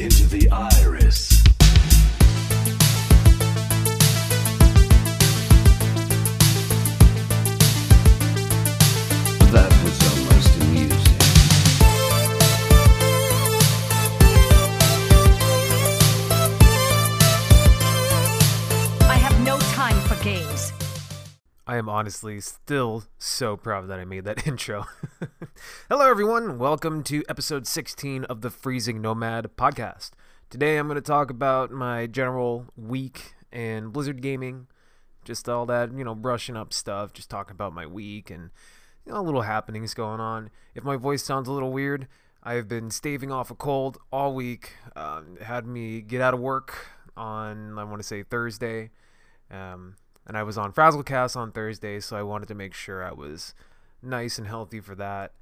into the iris. I am honestly still so proud that I made that intro. Hello, everyone. Welcome to episode 16 of the Freezing Nomad podcast. Today, I'm going to talk about my general week in Blizzard gaming, just all that, you know, brushing up stuff, just talking about my week and, you know, little happenings going on. If my voice sounds a little weird, I have been staving off a cold all week. Um, had me get out of work on, I want to say, Thursday. Um, and I was on Frazzlecast on Thursday, so I wanted to make sure I was nice and healthy for that.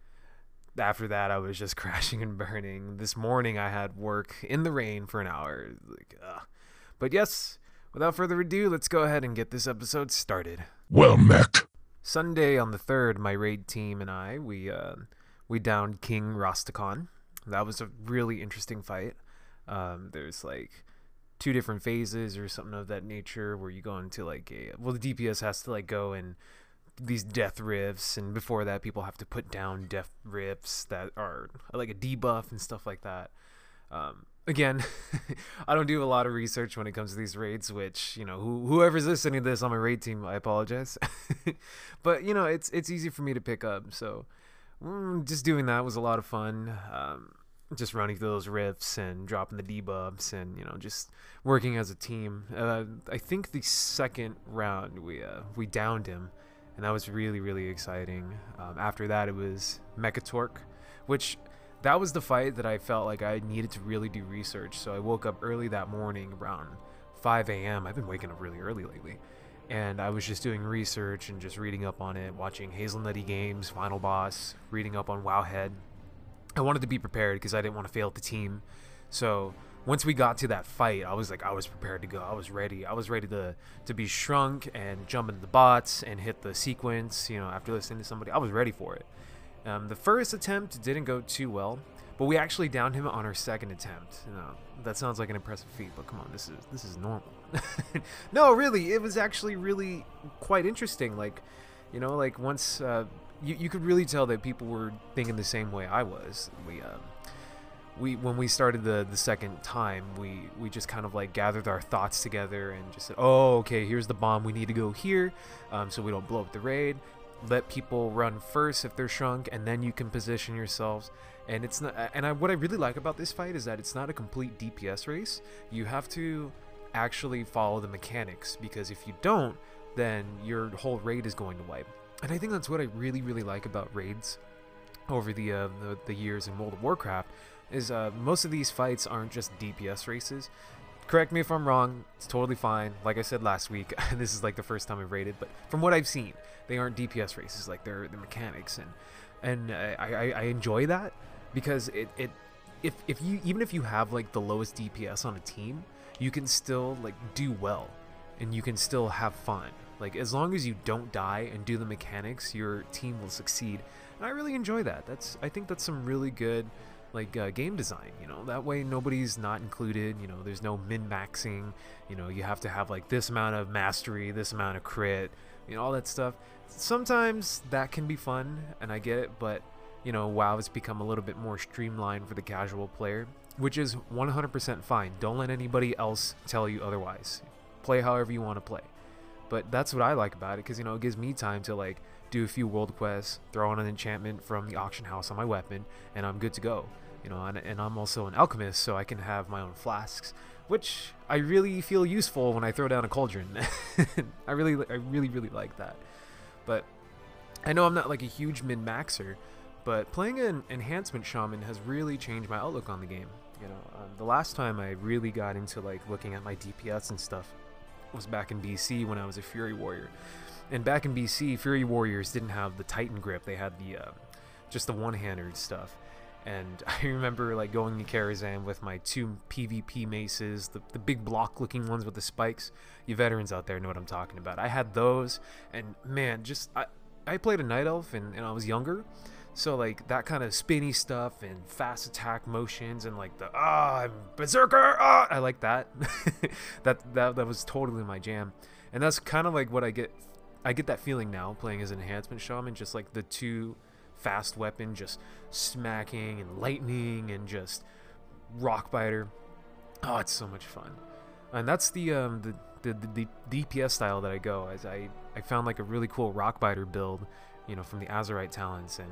After that, I was just crashing and burning. This morning, I had work in the rain for an hour. Like, ugh. But yes, without further ado, let's go ahead and get this episode started. Well met. Sunday on the third, my raid team and I we uh, we downed King Rastakhan. That was a really interesting fight. Um, there's like two different phases or something of that nature where you go into like a well the DPS has to like go in these death rifts and before that people have to put down death rifts that are like a debuff and stuff like that. Um, again, I don't do a lot of research when it comes to these raids, which you know, who, whoever's listening to this on my raid team, I apologize. but you know, it's it's easy for me to pick up. So mm, just doing that was a lot of fun. Um, just running through those rifts and dropping the debuffs and you know just working as a team. Uh, I think the second round we uh, we downed him, and that was really really exciting. Um, after that, it was Mekkatorque, which that was the fight that I felt like I needed to really do research. So I woke up early that morning around 5 a.m. I've been waking up really early lately. And I was just doing research and just reading up on it, watching Hazelnutty Games, Final Boss, reading up on Wowhead. I wanted to be prepared because I didn't want to fail the team. So once we got to that fight, I was like, I was prepared to go. I was ready. I was ready to to be shrunk and jump into the bots and hit the sequence. You know, after listening to somebody, I was ready for it. Um, the first attempt didn't go too well, but we actually downed him on our second attempt. You know, that sounds like an impressive feat, but come on, this is this is normal. no, really, it was actually really quite interesting. Like, you know, like once uh, you you could really tell that people were thinking the same way I was. We uh, we when we started the the second time, we we just kind of like gathered our thoughts together and just said, oh, okay, here's the bomb. We need to go here, um, so we don't blow up the raid let people run first if they're shrunk and then you can position yourselves and it's not and I, what i really like about this fight is that it's not a complete dps race you have to actually follow the mechanics because if you don't then your whole raid is going to wipe and i think that's what i really really like about raids over the uh, the, the years in world of warcraft is uh, most of these fights aren't just dps races correct me if I'm wrong. It's totally fine. Like I said last week, this is like the first time I've raided, but from what I've seen, they aren't DPS races. Like they're the mechanics, and and uh, I, I I enjoy that because it it if if you even if you have like the lowest DPS on a team, you can still like do well, and you can still have fun. Like as long as you don't die and do the mechanics, your team will succeed. And I really enjoy that. That's I think that's some really good like uh, game design you know? That way nobody's not included you know? There's no min maxing you know you have to have like this amount of mastery this amount of crit you know all that stuff. Sometimes that can be fun and i get it but you know wow has become a little bit more streamlined for the casual player which is 100% fine. Don't let anybody else tell you otherwise. Play however you want to play but that's what i like about it because you know it gives me time to like do a few world quests throw on an enchantment from the auction house on my weapon and i'm good to go you know, and, and I'm also an alchemist, so I can have my own flasks, which I really feel useful when I throw down a cauldron. I really, I really, really like that. But I know I'm not like a huge min maxer, but playing an enhancement shaman has really changed my outlook on the game. You know, um, the last time I really got into like looking at my DPS and stuff was back in BC when I was a Fury Warrior. And back in BC, Fury Warriors didn't have the Titan grip; they had the uh, just the one-handed stuff and I remember like going to Karazhan with my two PvP maces, the, the big block looking ones with the spikes. You veterans out there know what I'm talking about. I had those, and man, just I, I played a Night Elf and, and I was younger, So like that kind of spinny stuff and fast attack motions and like the ah I'm berserker ah I like that. that that that was totally my jam, and that's kind of like what I get. I get that feeling now playing as an enhancement shaman, just like the two fast weapon just smacking and lightning and just rock biter. Oh, it's so much fun, and that's the um the the, the, the DPS style that I go as I I found like a really cool rock biter build, you know, from the Azerite talents and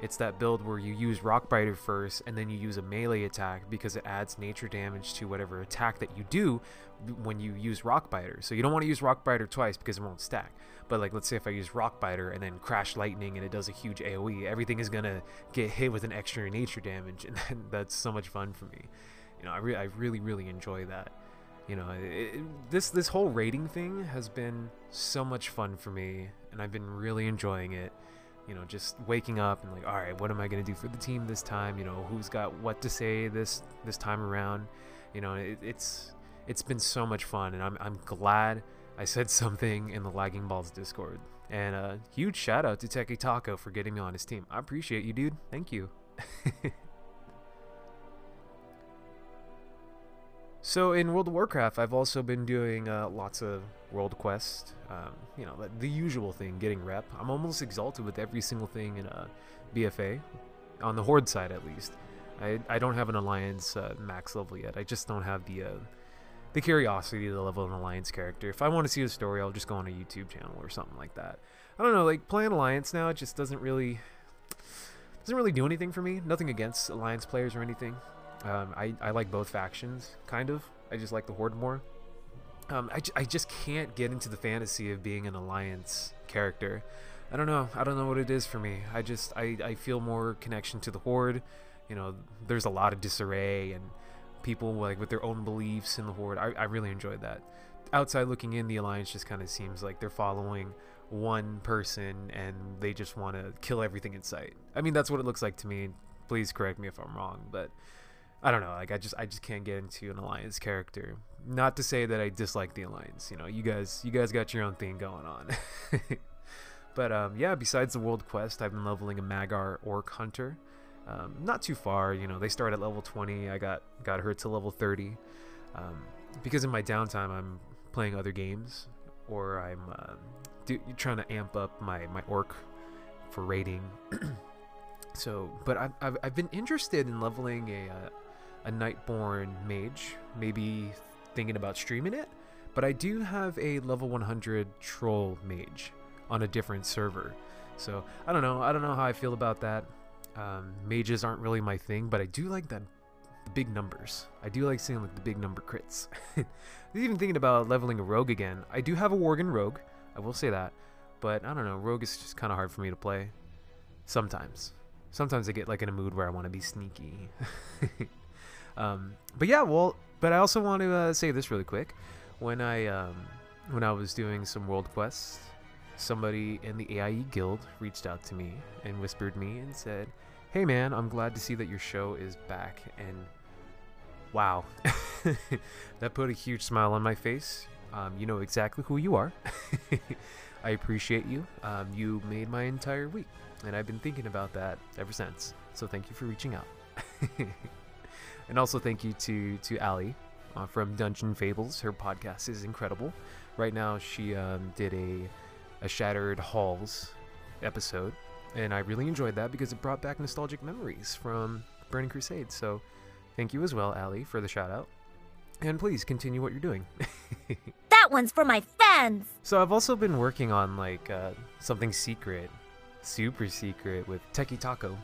it's that build where you use Rock Biter first and then you use a melee attack because it adds nature damage to whatever attack that you do when you use Rock Biter. So you don't want to use Rock Biter twice because it won't stack. But like let's say if I use Rock Biter and then Crash Lightning and it does a huge AoE, everything is gonna get hit with an extra nature damage, and that's so much fun for me. You know, I, re- I really really enjoy that. You know, it, this this whole rating thing has been so much fun for me, and I've been really enjoying it you know, just waking up and like, all right, what am I gonna do for the team this time? You know, who's got what to say this this time around? You know, it, it's it's been so much fun, and I'm I'm glad I said something in the Lagging Balls Discord. And a uh, huge shout out to Teki Taco for getting me on his team. I appreciate you, dude. Thank you. So in World of Warcraft, I've also been doing uh, lots of world Quest, Um, you know, the, usual thing, getting rep. I'm almost exalted with every single thing in a BFA, on the Horde side at least. I, I don't have an Alliance uh, max level yet. I just don't have the uh, the curiosity to level an Alliance character. If I want to see a story, I'll just go on a YouTube channel or something like that. I don't know, like playing Alliance now, it just doesn't really doesn't really do anything for me. Nothing against Alliance players or anything. Um, I, I like both factions, kind of. I just like the Horde more. Um, I, I just can't get into the fantasy of being an Alliance character. I don't know. I don't know what it is for me. I just I, I feel more connection to the Horde. You know, there's a lot of disarray and people like with their own beliefs in the Horde. I, I really enjoyed that. Outside looking in, the Alliance just kind of seems like they're following one person and they just want to kill everything in sight. I mean, that's what it looks like to me. Please correct me if I'm wrong, but I don't know. Like I just I just can't get into an alliance character. Not to say that I dislike the alliance. You know, you guys you guys got your own thing going on. but um, yeah, besides the world quest, I've been leveling a Mag'har Orc Hunter. Um, not too far. You know, they start at level 20. I got got her to level 30. Um, because in my downtime, I'm playing other games or I'm uh, do, trying to amp up my my orc for raiding. so, but I've, I've, I've been interested in leveling a uh, a Nightborne mage, maybe thinking about streaming it. But I do have a level 100 troll mage on a different server. So I don't know. I don't know how I feel about that. Um, mages aren't really my thing, but I do like that the big numbers. I do like seeing like the big number crits. Even thinking about leveling a rogue again. I do have a Worgen rogue. I will say that, but I don't know. Rogue is just kind of hard for me to play. Sometimes. Sometimes I get like in a mood where I want to be sneaky. Um, but yeah, well, but I also want to uh, say this really quick. When I um, when I was doing some world quests, somebody in the AIE guild reached out to me and whispered me and said, "Hey man, I'm glad to see that your show is back." And wow, that put a huge smile on my face. Um, you know exactly who you are. I appreciate you. Um, you made my entire week, and I've been thinking about that ever since. So thank you for reaching out. And also thank you to to Ali uh, from Dungeon Fables. Her podcast is incredible. Right now, she um, did a a Shattered Halls episode, and I really enjoyed that because it brought back nostalgic memories from Burning Crusade. So, thank you as well, Ali, for the shout out. And please continue what you're doing. that one's for my fans. So I've also been working on like uh, something secret, super secret with Teki Taco.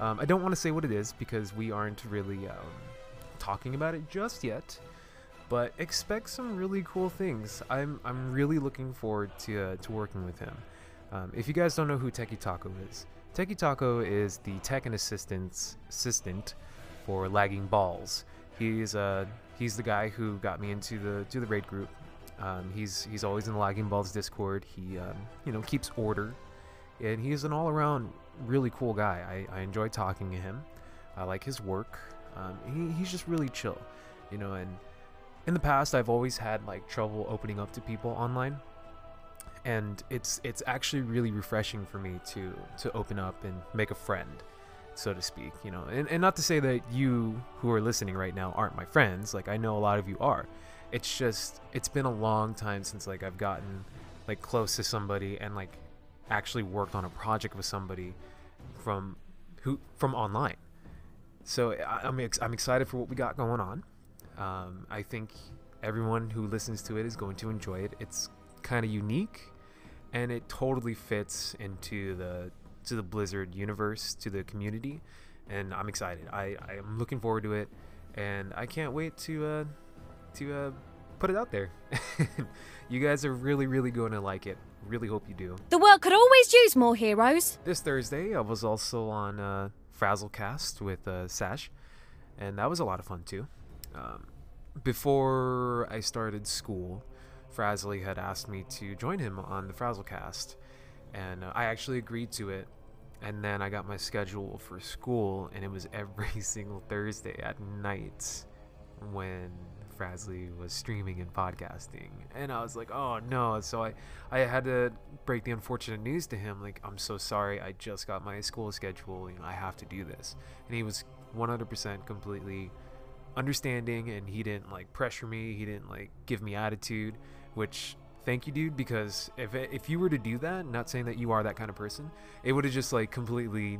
Um, I don't want to say what it is because we aren't really um, talking about it just yet. But expect some really cool things. I'm I'm really looking forward to uh, to working with him. Um, if you guys don't know who Teki Taco is, Teki Taco is the tech and assistance assistant for Lagging Balls. He's uh he's the guy who got me into the to the raid group. Um, he's he's always in the Lagging Balls Discord. He um, you know keeps order, and he's an all around really cool guy. I, I enjoy talking to him. I like his work. Um, he, he's just really chill, you know. And in the past, I've always had like trouble opening up to people online, and it's it's actually really refreshing for me to to open up and make a friend so to speak you know and, and not to say that you who are listening right now aren't my friends like i know a lot of you are it's just it's been a long time since like i've gotten like close to somebody and like actually worked on a project with somebody from who from online. So I, I'm, ex- I'm excited for what we got going on. Um, i think everyone who listens to it is going to enjoy it. It's kind of unique and it totally fits into the to the blizzard universe to the community and i'm excited. I i am looking forward to it and i can't wait to uh to uh put it out there. You guys are really really going to like it really hope you do The world could always use more heroes. this Thursday, I was also on uh, Frazzlecast with uh, Sash, and that was a lot of fun too. Um, before I started school, Frazzly had asked me to join him on the Frazzlecast, and uh, I actually agreed to it. And then I got my schedule for school, and it was every single Thursday at night when Frazzly was streaming and podcasting. And I was like, oh no. So I, I had to break the unfortunate news to him. Like, I'm so sorry. I just got my school schedule. You know, I have to do this. And he was 100% completely understanding and he didn't like pressure me. He didn't like give me attitude, which thank you dude because if if you were to do that, not saying that you are that kind of person, it would have just like completely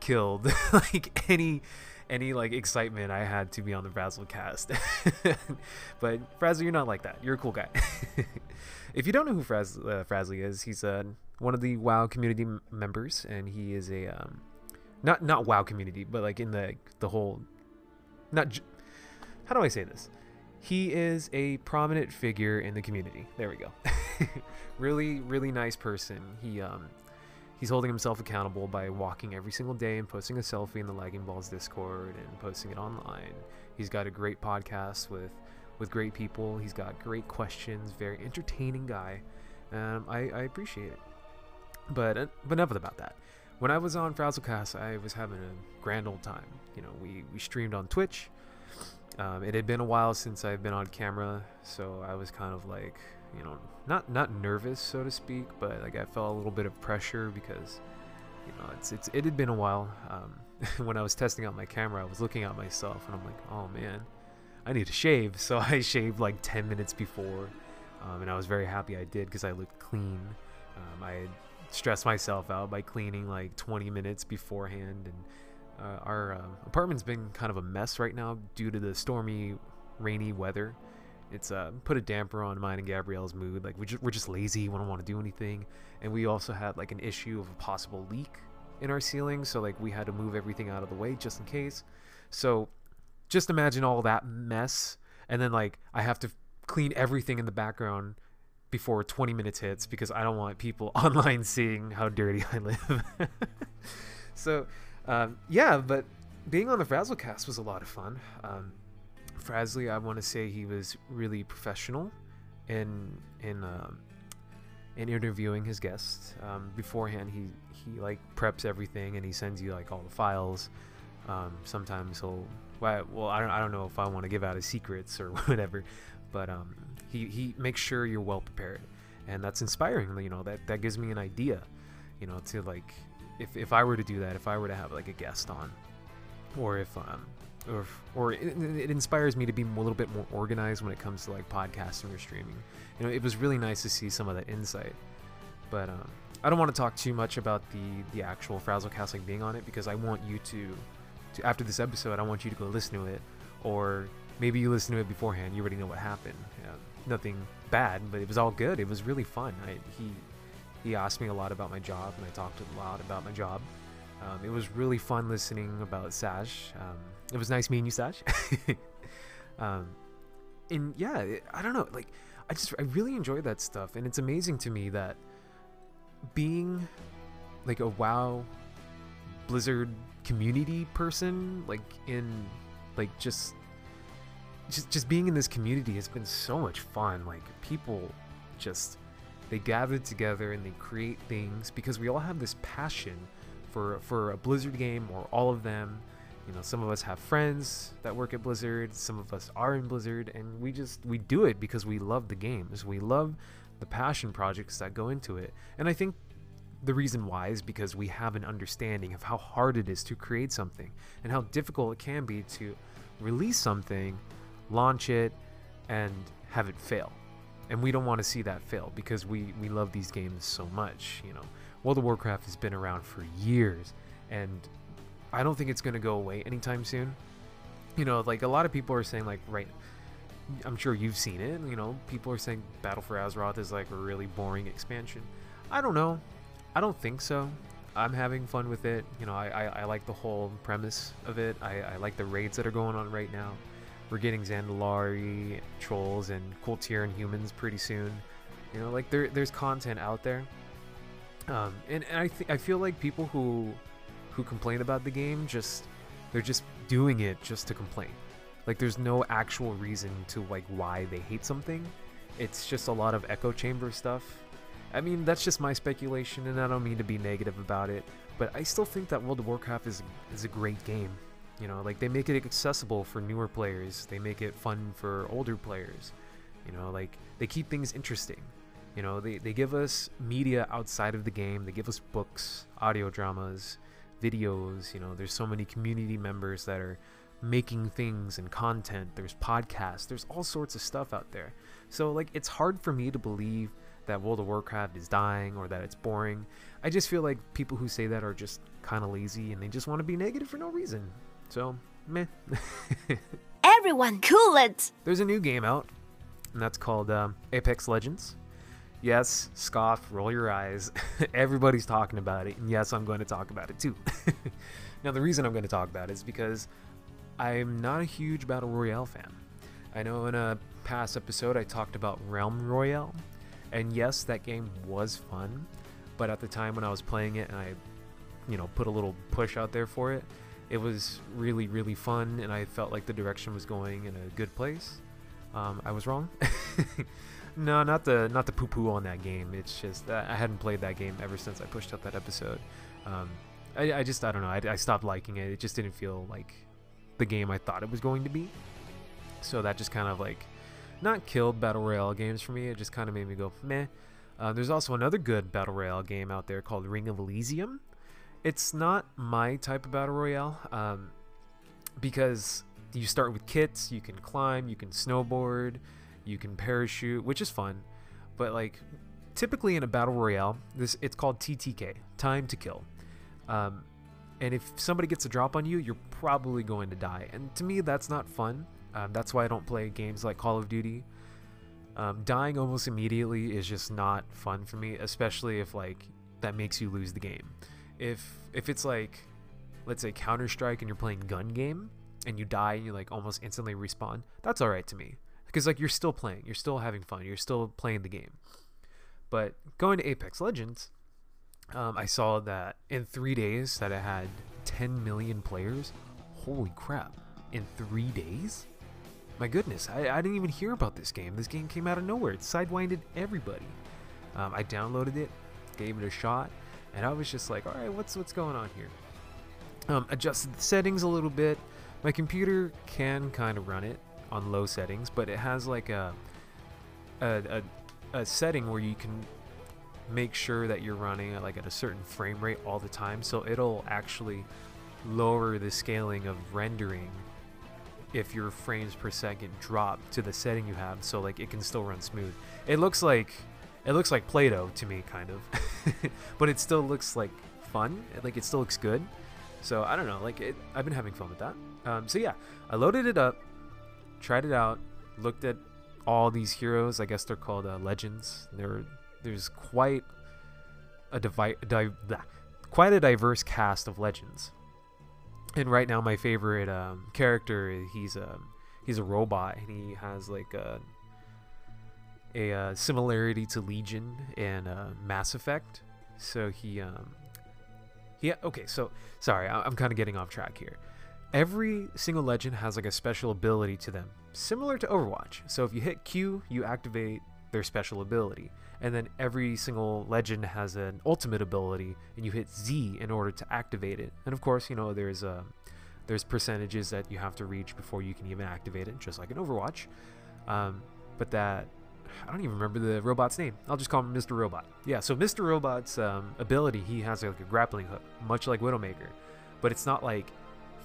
killed like any any like excitement I had to be on the Frazzle cast. but Frazzle, you're not like that. You're a cool guy. if you don't know who Fraz, uh, Frazzly is, he's uh, one of the WoW community m- members, and he is a um, not not WoW community, but like in the the whole not. How do I say this? He is a prominent figure in the community. There we go. really, really nice person. He um he's holding himself accountable by walking every single day and posting a selfie in the Lagging Balls Discord and posting it online. He's got a great podcast with with great people. He's got great questions. Very entertaining guy. Um, I, I appreciate it. But uh, but enough about that. When I was on Frazzlecast, I was having a grand old time. You know, we we streamed on Twitch. Um, it had been a while since I've been on camera, so I was kind of like, you know, not not nervous, so to speak, but like I felt a little bit of pressure because, you know, it's it's it had been a while. Um, when I was testing out my camera, I was looking at myself and I'm like, oh man, I need to shave. So I shaved like 10 minutes before, um, and I was very happy I did because I looked clean. Um, I had stressed myself out by cleaning like 20 minutes beforehand, and uh, our uh, apartment's been kind of a mess right now due to the stormy, rainy weather. It's uh, put a damper on mine and Gabrielle's mood. Like we're just, we're just lazy. We don't want to do anything, and we also had like an issue of a possible leak in our ceiling, so like we had to move everything out of the way just in case. So just imagine all that mess, and then like I have to clean everything in the background before 20 minutes hits because I don't want people online seeing how dirty I live. so, um, yeah, but being on the Frazzlecast was a lot of fun. Um, Frazzly, I want to say he was really professional in in um, in interviewing his guests. Um, beforehand, he he like preps everything and he sends you like all the files. Um, sometimes he'll well, well, I don't I don't know if I want to give out his secrets or whatever, but um, he he makes sure you're well prepared, and that's inspiring. You know that that gives me an idea, you know, to like if if I were to do that, if I were to have like a guest on, or if um or or it, it inspires me to be a little bit more organized when it comes to like podcasting or streaming. You know, it was really nice to see some of that insight. But um, I don't want to talk too much about the the actual Frazzlecast like being on it because I want you to, to after this episode, I want you to go listen to it, or maybe you listen to it beforehand. You already know what happened. Nothing bad, but it was all good. It was really fun. I, he he asked me a lot about my job, and I talked a lot about my job. Um, it was really fun listening about Sash. Um, it was nice meeting you, Sash. um, and yeah, it, I don't know. Like, I just I really enjoy that stuff, and it's amazing to me that being like a WoW Blizzard community person, like in like just just just being in this community has been so much fun. Like people just they gather together and they create things because we all have this passion for for a Blizzard game or all of them. You know, some of us have friends that work at Blizzard, some of us are in Blizzard, and we just we do it because we love the games. We love the passion projects that go into it. And I think the reason why is because we have an understanding of how hard it is to create something and how difficult it can be to release something, launch it, and have it fail. And we don't want to see that fail because we, we love these games so much. You know, World of Warcraft has been around for years, and I don't think it's going to go away anytime soon. You know, like a lot of people are saying, like, right, I'm sure you've seen it. You know, people are saying Battle for Azeroth is like a really boring expansion. I don't know. I don't think so. I'm having fun with it. You know, I, I, I like the whole premise of it. I, I like the raids that are going on right now. We're getting Zandalari trolls and Kul Tiran humans pretty soon. You know, like there there's content out there. Um, and, and I th- I feel like people who who complain about the game just they're just doing it just to complain. Like there's no actual reason to like why they hate something. It's just a lot of echo chamber stuff. I mean, that's just my speculation and I don't mean to be negative about it, but I still think that World of Warcraft is is a great game. You know, like they make it accessible for newer players. They make it fun for older players. You know, like they keep things interesting. You know, they, they give us media outside of the game. They give us books, audio dramas, videos. You know, there's so many community members that are making things and content. There's podcasts. There's all sorts of stuff out there. So, like, it's hard for me to believe that World of Warcraft is dying or that it's boring. I just feel like people who say that are just kind of lazy and they just want to be negative for no reason. So, meh. Everyone, cool it! There's a new game out, and that's called um, Apex Legends. Yes, scoff, roll your eyes. Everybody's talking about it, and yes, I'm going to talk about it too. now, the reason I'm going to talk about it is because I'm not a huge Battle Royale fan. I know in a past episode I talked about Realm Royale, and yes, that game was fun, but at the time when I was playing it and I, you know, put a little push out there for it, it was really, really fun, and I felt like the direction was going in a good place. Um, I was wrong. no, not the not the poo poo on that game. It's just I hadn't played that game ever since I pushed out that episode. Um, I, I just I don't know. I, I stopped liking it. It just didn't feel like the game I thought it was going to be. So that just kind of like not killed battle royale games for me. It just kind of made me go meh. Uh, there's also another good battle royale game out there called Ring of Elysium. It's not my type of battle royale um, because you start with kits, you can climb, you can snowboard, you can parachute, which is fun. But like typically in a battle royale, this it's called TTK, time to kill. Um, and if somebody gets a drop on you, you're probably going to die. And to me, that's not fun. Um, that's why I don't play games like Call of Duty. Um, dying almost immediately is just not fun for me, especially if like that makes you lose the game if if it's like let's say Counter Strike and you're playing gun game and you die and you like almost instantly respawn, that's all right to me because like you're still playing, you're still having fun, you're still playing the game. But going to Apex Legends, um, I saw that in three days that it had 10 million players. Holy crap! In three days? My goodness, I, I didn't even hear about this game. This game came out of nowhere. It sidewinded everybody. Um, I downloaded it, gave it a shot, and I was just like, all right, what's what's going on here? Um, adjusted the settings a little bit. My computer can kind of run it on low settings, but it has like a a, a, a setting where you can make sure that you're running at like at a certain frame rate all the time, so it'll actually lower the scaling of rendering if your frames per second drop to the setting you have so like it can still run smooth it looks like it looks like Play-Doh to me, kind of, but it still looks like fun. Like it still looks good. So I don't know. Like it, I've been having fun with that. Um, so yeah, I loaded it up, tried it out, looked at all these heroes. I guess they're called uh, legends. There, there's quite a divi- di- blah, quite a diverse cast of legends. And right now, my favorite um, character, he's a he's a robot, and he has like a a uh, similarity to Legion and uh, Mass Effect. So he, um, he, okay, so sorry, I- I'm kind of getting off track here. Every single legend has like a special ability to them, similar to Overwatch. So if you hit Q, you activate their special ability. And then every single legend has an ultimate ability, and you hit Z in order to activate it. And of course, you know there's uh, there's percentages that you have to reach before you can even activate it, just like in Overwatch. Um, but that I don't even remember the robot's name. I'll just call him Mr. Robot. Yeah, so Mr. Robot's um, ability, he has like a grappling hook, much like Widowmaker, but it's not like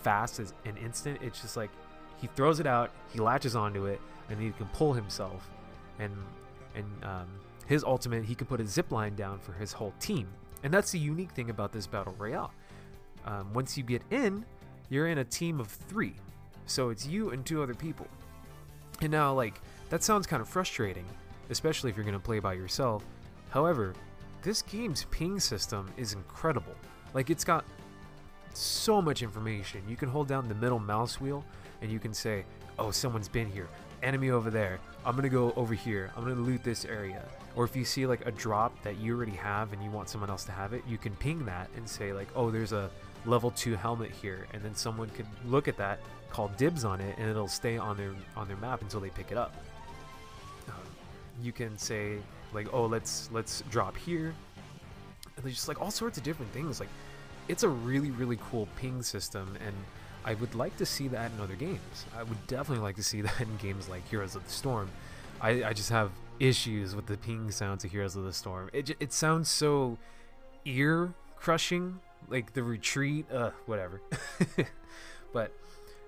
fast as an instant. It's just like he throws it out, he latches onto it, and he can pull himself. And and um, his ultimate, he can put a zip line down for his whole team. And that's the unique thing about this battle royale. Um, once you get in, you're in a team of three, so it's you and two other people. And now, like that sounds kind of frustrating, especially if you're going to play by yourself. However, this game's ping system is incredible. Like, it's got so much information. You can hold down the middle mouse wheel and you can say, oh, someone's been here. Enemy over there. I'm to go over here. I'm to loot this area. Or if you see like a drop that you already have and you want someone else to have it, you can ping that and say like, oh, there's a level 2 helmet here. And then someone could look at that, call dibs on it, and it'll stay on their on their map until they pick it up. Um, you can say like, oh, let's let's drop here. And there's just like all sorts of different things. Like it's a really really cool ping system and I would like to see that in other games. I would definitely like to see that in games like Heroes of the Storm. I, I just have issues with the ping sounds of Heroes of the Storm. It, it sounds so ear crushing, like the retreat, uh, whatever. but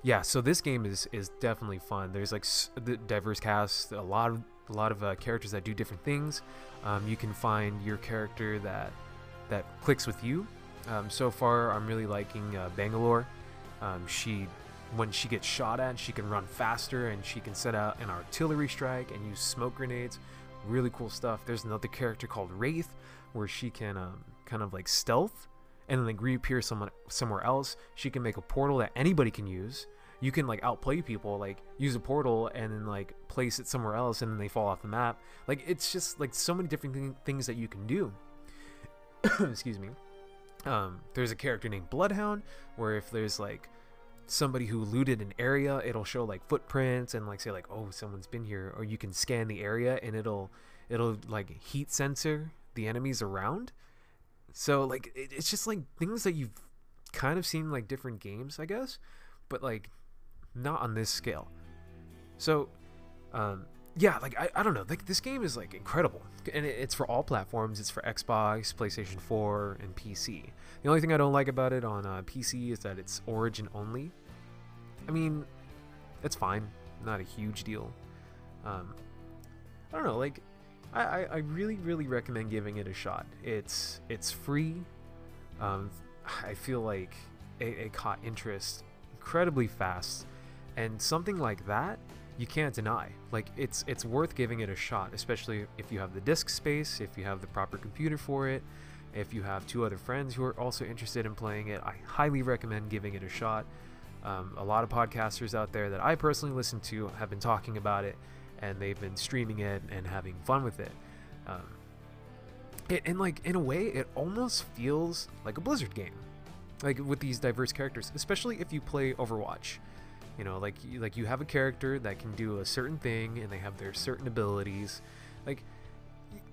yeah, so this game is is definitely fun. There's like the diverse cast, a lot of a lot of uh, characters that do different things. Um, you can find your character that that clicks with you. Um, so far, I'm really liking uh, Bangalore. Um, she, when she gets shot at, she can run faster and she can set out an artillery strike and use smoke grenades. Really cool stuff. There's another character called Wraith, where she can um, kind of like stealth and then like reappear someone somewhere else. She can make a portal that anybody can use. You can like outplay people, like use a portal and then like place it somewhere else, and then they fall off the map. Like it's just like so many different thing- things that you can do. Excuse me. Um, there's a character named Bloodhound, where if there's like somebody who looted an area, it'll show like footprints and like say like, oh, someone's been here, or you can scan the area and it'll it'll like heat sensor the enemies around. So like it, it's just like things that you've kind of seen like different games, I guess, but like not on this scale. So um, yeah, like I, I don't know, like this game is like incredible, and it, it's for all platforms. It's for Xbox, PlayStation 4, and PC. The only thing I don't like about it on uh, PC is that it's Origin only. I mean, it's fine, not a huge deal. Um, I don't know, like I, I, I really really recommend giving it a shot. It's it's free. Um, I feel like it, it caught interest incredibly fast, and something like that you can't deny. Like it's it's worth giving it a shot, especially if you have the disk space, if you have the proper computer for it, if you have two other friends who are also interested in playing it. I highly recommend giving it a shot. Um, a lot of podcasters out there that I personally listen to have been talking about it, and they've been streaming it and having fun with it. Um, it and like in a way, it almost feels like a Blizzard game, like with these diverse characters, especially if you play Overwatch you know like you- like you have a character that can do a certain thing and they have their certain abilities. Like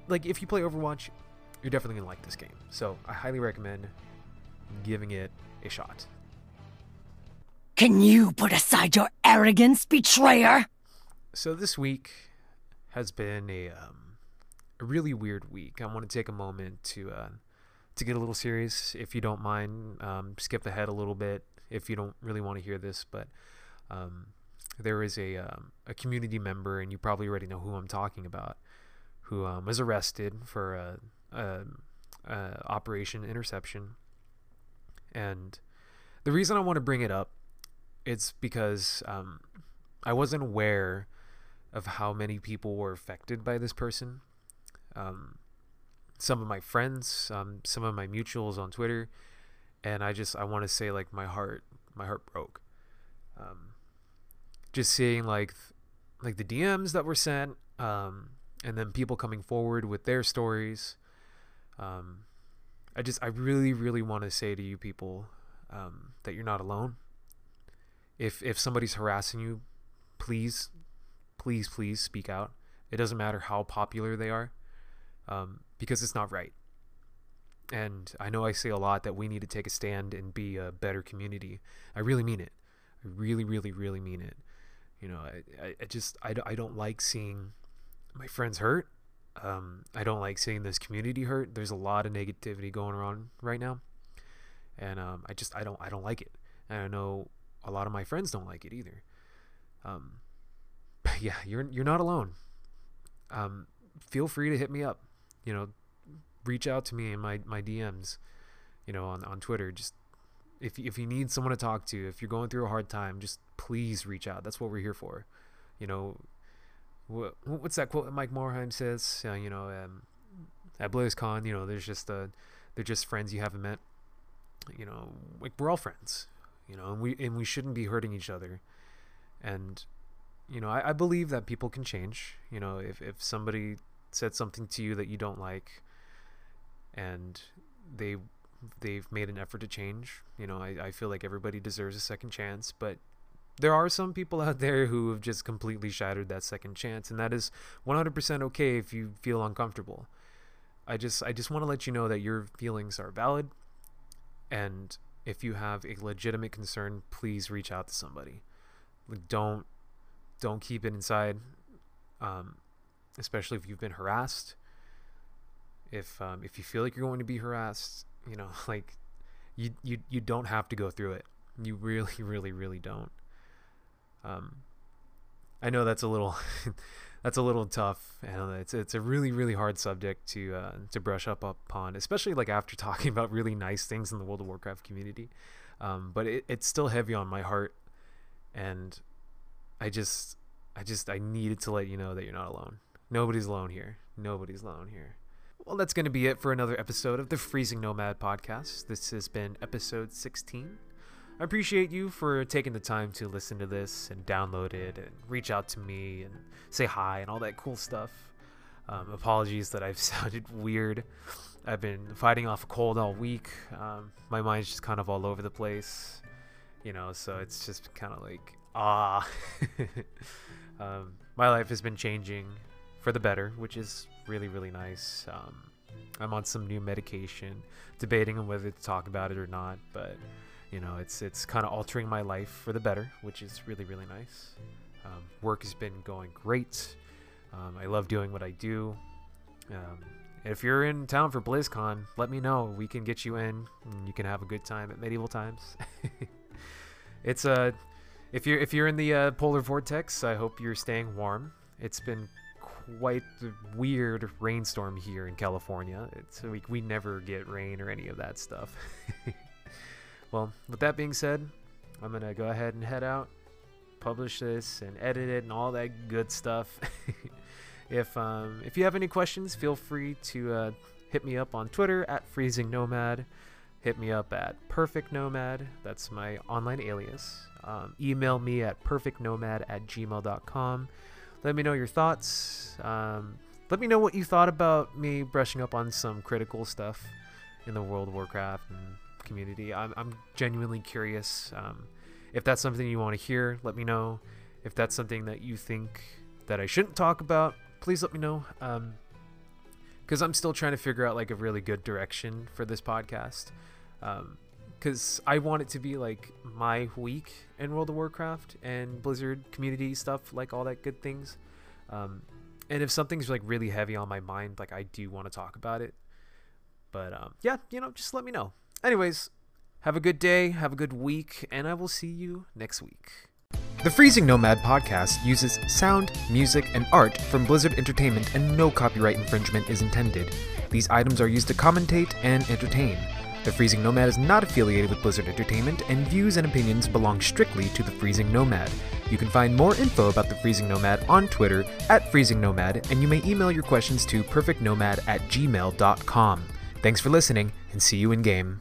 like if you play overwatch you're definitely gonna like this game. So i highly recommend giving it a shot. Can you put aside your arrogance, betrayer? so this week has been a um, a really weird week. I want to take a moment to uh, to get a little serious if you don't mind. Um, skip ahead a little bit if you don't really want to hear this but um, there is a um, a community member and you probably already know who i'm talking about who um, was arrested for a, a, a operation interception and the reason i want to bring it up it's because um, I wasn't aware of how many people were affected by this person. Um, some of my friends, um, some of my mutuals on Twitter, and I just I want to say like my heart my heart broke. Um, just seeing like like the DMs that were sent, um, and then people coming forward with their stories. Um, I just I really really want to say to you people um, that you're not alone. If if somebody's harassing you please please please speak out. It doesn't matter how popular they are um, because it's not right. And i know i say a lot that we need to take a stand and be a better community. I really mean it. I really really really mean it you know i, I, just I, I don't like seeing my friends hurt. Um, I don't like seeing this community hurt. There's a lot of negativity going on right now, and um, I just I don't I don't like it. And I know a lot of my friends don't like it either. Um, yeah, you're you're not alone. Um, feel free to hit me up. You know, reach out to me in my my DMs. You know, on on Twitter. Just if if you need someone to talk to, if you're going through a hard time, just please reach out. That's what we're here for. You know, what, what's that quote that Mike Morhaime says? Uh, you know, um, at BlizzCon, you know, there's just uh, they're just friends you haven't met. You know, like we're all friends. You know, and we and we shouldn't be hurting each other. And you know, I, I believe that people can change. You know, if if somebody said something to you that you don't like, and they they've made an effort to change. You know, I, I feel like everybody deserves a second chance, but there are some people out there who have just completely shattered that second chance, and that is 100% okay if you feel uncomfortable. I just I just want to let you know that your feelings are valid, and if you have a legitimate concern, please reach out to somebody. Don't don't keep it inside, um, especially if you've been harassed. If um, if you feel like you're going to be harassed, you know, like you you you don't have to go through it. You really really really don't. Um, I know that's a little that's a little tough, and it's it's a really really hard subject to uh, to brush up upon, especially like after talking about really nice things in the World of Warcraft community. Um, but it, it's still heavy on my heart, and I just I just I needed to let you know that you're not alone. Nobody's alone here. Nobody's alone here. Well, that's going to be it for another episode of the Freezing Nomad podcast. This has been episode 16. I appreciate you for taking the time to listen to this and download it and reach out to me and say hi and all that cool stuff. Um, apologies that I've sounded weird. I've been fighting off a cold all week. Um, my mind's just kind of all over the place, you know, so it's just kind of like, ah. um, my life has been changing for the better, which is really, really nice. Um, I'm on some new medication, debating on whether to talk about it or not, but you know, it's it's kind of altering my life for the better, which is really, really nice. Um, work has been going great. Um, I love doing what I do. Um, if you're in town for BlizzCon, let me know. We can get you in. And you can have a good time at medieval times. it's a uh, if you're if you're in the uh, polar vortex, I hope you're staying warm. It's been quite the weird rainstorm here in California. It's we we never get rain or any of that stuff. well, with that being said, I'm gonna go ahead and head out, publish this, and edit it, and all that good stuff. if um, if you have any questions, feel free to uh, hit me up on Twitter at Freezing Nomad. Hit me up at Perfect Nomad. That's my online alias. Um, email me at perfectnomad at gmail.com. Let me know your thoughts. Um, let me know what you thought about me brushing up on some critical stuff in the World of Warcraft and community. I'm, I'm genuinely curious. Um, if that's something you want to hear, let me know. If that's something that you think that I shouldn't talk about, please let me know. Because I'm still trying to figure out like a really good direction for this podcast. Because I want it to be like my week in World of Warcraft and Blizzard community stuff, like all that good things. Um, and if something's like really heavy on my mind, like I do want to talk about it. But um, yeah, you know, just let me know. Anyways, have a good day, have a good week, and I will see you next week. The Freezing Nomad podcast uses sound, music, and art from Blizzard Entertainment, and no copyright infringement is intended. These items are used to commentate and entertain. The Freezing Nomad is not affiliated with Blizzard Entertainment, and views and opinions belong strictly to the Freezing Nomad. You can find more info about the Freezing Nomad on Twitter at Freezing Nomad, and you may email your questions to perfectnomad at gmail.com. Thanks for listening, and see you in game.